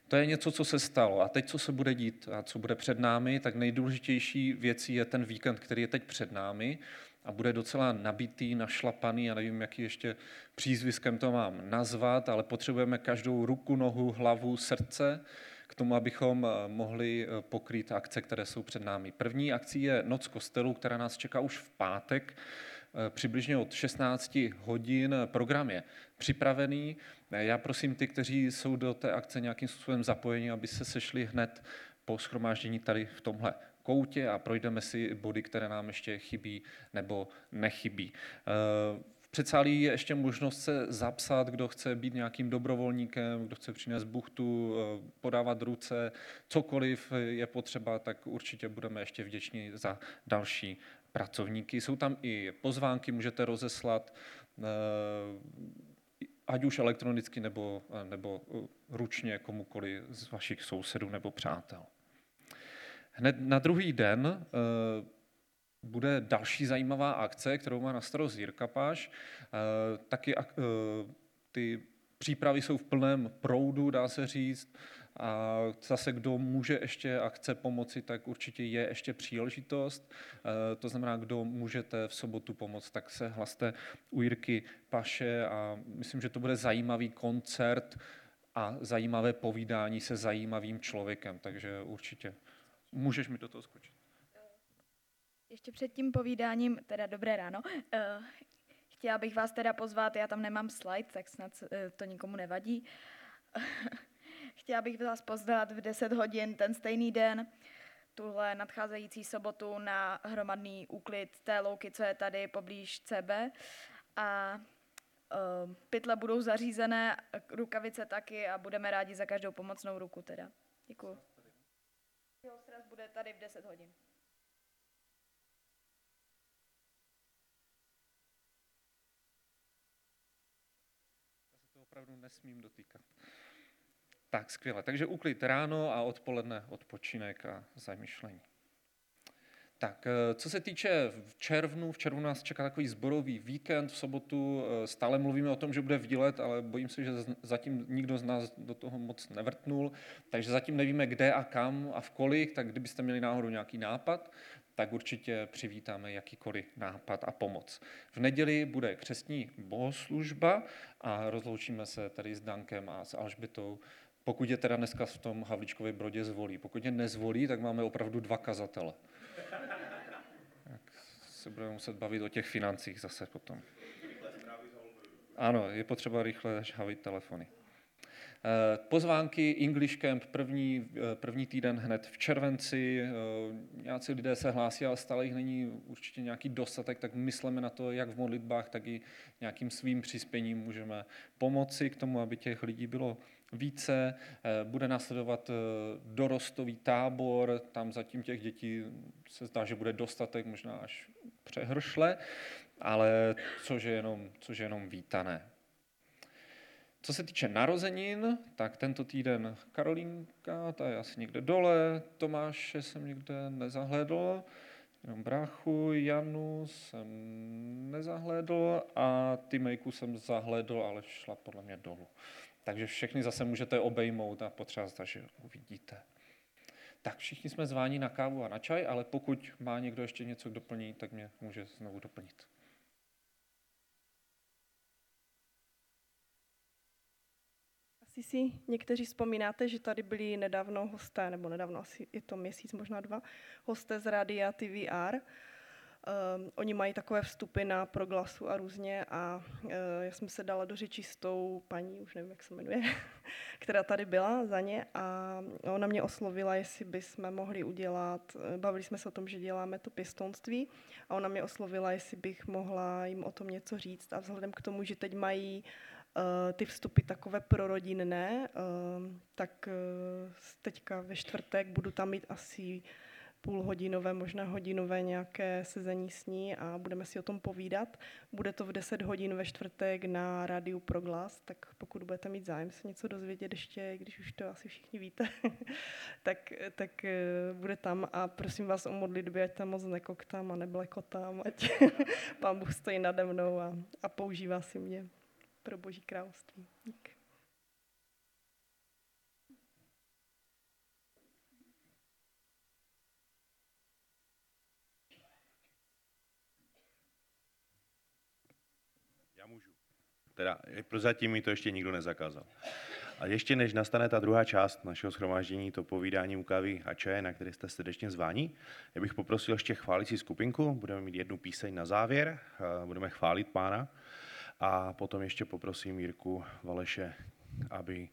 To je něco, co se stalo. A teď, co se bude dít a co bude před námi, tak nejdůležitější věcí je ten víkend, který je teď před námi a bude docela nabitý, našlapaný, já nevím, jaký ještě přízviskem to mám nazvat, ale potřebujeme každou ruku, nohu, hlavu, srdce k tomu, abychom eh, mohli eh, pokrýt akce, které jsou před námi. První akcí je Noc kostelu, která nás čeká už v pátek, eh, přibližně od 16 hodin. Program je připravený. Já prosím ty, kteří jsou do té akce nějakým způsobem zapojeni, aby se sešli hned po schromáždění tady v tomhle koutě a projdeme si body, které nám ještě chybí nebo nechybí. Eh, V předsálí je ještě možnost se zapsat, kdo chce být nějakým dobrovolníkem, kdo chce přinést buchtu, eh, podávat ruce, cokoliv je potřeba, tak určitě budeme ještě vděční za další pracovníky. Jsou tam i pozvánky, můžete rozeslat, eh, ať už elektronicky nebo, nebo eh, ručně komukoli z vašich sousedů nebo přátel. Hned na druhý den eh, bude další zajímavá akce, kterou má na starost Jirka Páš. Eh, Taky ak- eh, ty přípravy jsou v plném proudu, dá se říct. A zase, kdo může ještě a chce pomoci, tak určitě je ještě příležitost. Eh, To znamená, kdo můžete v sobotu pomoct, tak se hlaste u Jirky Paše a myslím, že to bude zajímavý koncert a zajímavé povídání se zajímavým člověkem, takže určitě můžeš mi do toho skočit. Ještě před tím povídáním, teda dobré ráno, eh, chtěla bych vás teda pozvat, já tam nemám slide, tak snad to nikomu nevadí. chtěla bych vás pozvat v 10 hodin ten stejný den, tuhle nadcházející sobotu na hromadný úklid té louky, co je tady poblíž CB. A eh, pytle budou zařízené, rukavice taky a budeme rádi za každou pomocnou ruku teda. Děkuju. Jo, sraz bude tady v 10 hodin. Já se to opravdu nesmím dotýkat. Tak, skvěle. Takže úklid ráno a odpoledne odpočinek a zamyšlení. Tak, eh, co se týče v červnu, v červnu nás čeká takový zborový víkend, v sobotu eh, stále mluvíme o tom, že bude výlet, ale bojím se, že zatím nikdo z nás do toho moc nevrtnul, takže zatím nevíme, kde a kam a v kolik, tak kdybyste měli náhodou nějaký nápad, tak určitě přivítáme jakýkoliv nápad a pomoc. V neděli bude křestní bohoslužba a rozloučíme se tady s Dankem a s Alžbětou, pokud je teda dneska v tom Havlíčkově brodě zvolí. Pokud je nezvolí, tak máme opravdu dva kazatele. Tak se budeme muset bavit o těch financích zase potom. Ano, je potřeba rychle žhavit telefony. Eh, Pozvánky English Camp první, eh, první týden hned v červenci. Eh, Nějací lidé se hlásí, ale stále jich není určitě nějaký dostatek, tak myslíme na to, jak v modlitbách, tak i nějakým svým přispěním můžeme pomoci k tomu, aby těch lidí bylo více. Eh, Bude následovat eh, dorostový tábor, tam zatím těch dětí se zdá, že bude dostatek, možná až přehršle, ale což je jenom, což je jenom vítané. Co se týče narozenin, tak tento týden Karolínka, ta je asi někde dole, Tomáše jsem někde nezahlédl, jenom bráchu, Janu jsem nezahlédl a Tymejku jsem zahlédl, ale šla podle mě dolů. Takže všechny zase můžete obejmout a zda, že uvidíte. Tak všichni jsme zváni na kávu a na čaj, ale pokud má někdo ještě něco k doplnění, tak mě může znovu doplnit. Asi si někteří vzpomínáte, že tady byli nedávno hosté, nebo nedávno, asi je to měsíc, možná dva, hosté z Rádia TVR. Um, oni mají takové vstupy na proglasu a různě a uh, já jsem se dala do řeči s tou paní, už nevím, jak se jmenuje, která tady byla za ně a ona mě oslovila, jestli bychom mohli udělat, eh, bavili jsme se o tom, že děláme to pěstonství a ona mě oslovila, jestli bych mohla jim o tom něco říct a vzhledem k tomu, že teď mají eh, ty vstupy takové prorodinné, eh, tak teďka ve čtvrtek budu tam mít asi půlhodinové, možná hodinové nějaké sezení s ní a budeme si o tom povídat. Bude to v 10 hodin ve čtvrtek na rádiu Proglas, tak pokud budete mít zájem se něco dozvědět ještě, když už to asi všichni víte, tak, tak eh, bude tam a prosím vás o modlitby, ať tam moc nekoktám a neblekotám, ať pán Bůh stojí nade mnou a, a používá si mě pro boží království. Dík. Teda prozatím mi to ještě nikdo nezakázal. A ještě než nastane ta druhá část našeho schromáždění, to povídání u kávy a čaje, na které jste srdečně zváni, já bych poprosil ještě chválící skupinku, budeme mít jednu píseň na závěr, budeme chválit pána a potom ještě poprosím Jirku Valeše, aby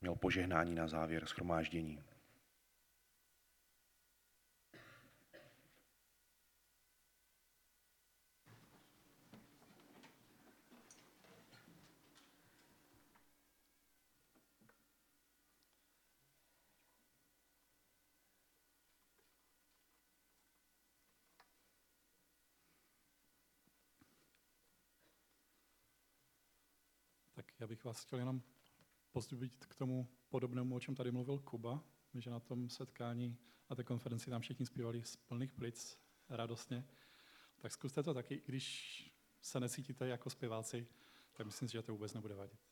měl požehnání na závěr schromáždění. Bych vás chtěl jenom pozdobit k tomu podobnému, o čem tady mluvil Kuba, že na tom setkání, na té konferenci tam všichni zpívali z plných plic, radostně. Tak zkuste to taky, když se necítíte jako zpěváci, tak myslím si, že to vůbec nebude vadit.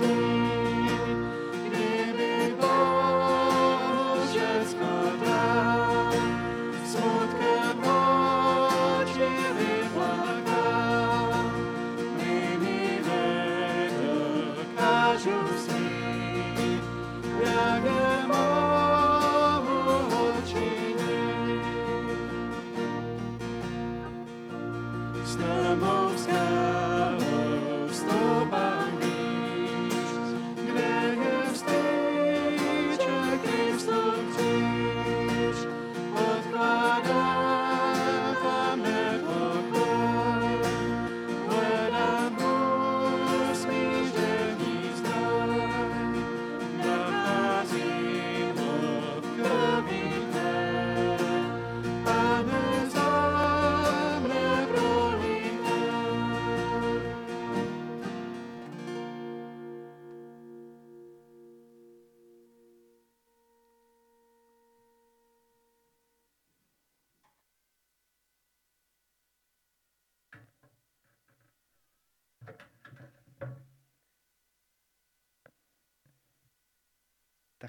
Thank you.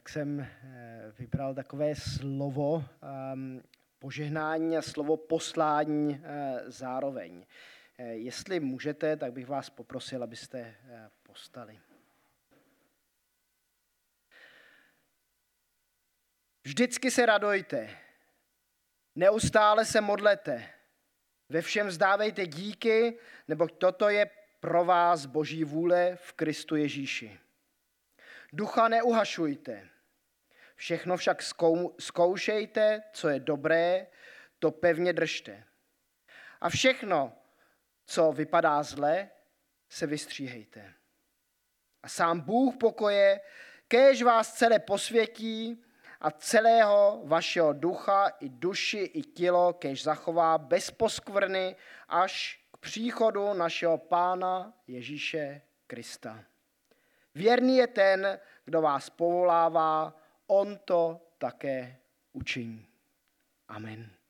Tak jsem eh, vybral takové slovo ehm, požehnání a slovo poslání eh, zároveň. Eh, Jestli můžete, tak bych vás poprosil, abyste postali. Vždycky se radujte, neustále se modlete, ve všem vzdávejte díky, nebo toto je pro vás boží vůle v Kristu Ježíši. Ducha neuhašujte. Všechno však zkou, zkoušejte, co je dobré, to pevně držte. A všechno, co vypadá zle, se vystříhejte. A sám Bůh pokoje, kéž vás celé posvětí a celého vašeho ducha i duši i tělo, kéž zachová bez poskvrny až k příchodu našeho Pána Ježíše Krista. Věrný je ten, kdo vás povolává, on to také učiní. Amen.